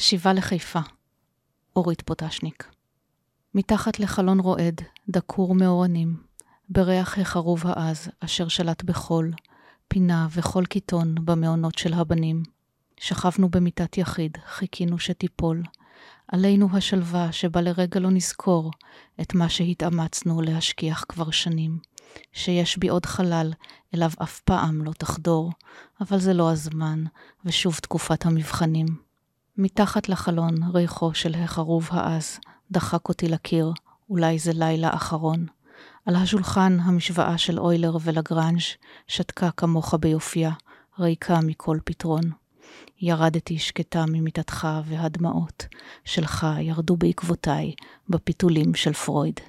שיבה לחיפה, אורית פוטשניק. מתחת לחלון רועד, דקור מאורנים, בריח החרוב העז, אשר שלט בחול, פינה וכל קיטון במעונות של הבנים. שכבנו במיטת יחיד, חיכינו שתיפול. עלינו השלווה שבה לרגע לא נזכור את מה שהתאמצנו להשכיח כבר שנים. שיש בי עוד חלל, אליו אף פעם לא תחדור, אבל זה לא הזמן, ושוב תקופת המבחנים. מתחת לחלון, ריחו של החרוב העז, דחק אותי לקיר, אולי זה לילה אחרון. על השולחן המשוואה של אוילר ולגרנז' שתקה כמוך ביופייה, ריקה מכל פתרון. ירדתי שקטה ממיטתך והדמעות שלך ירדו בעקבותיי בפיתולים של פרויד.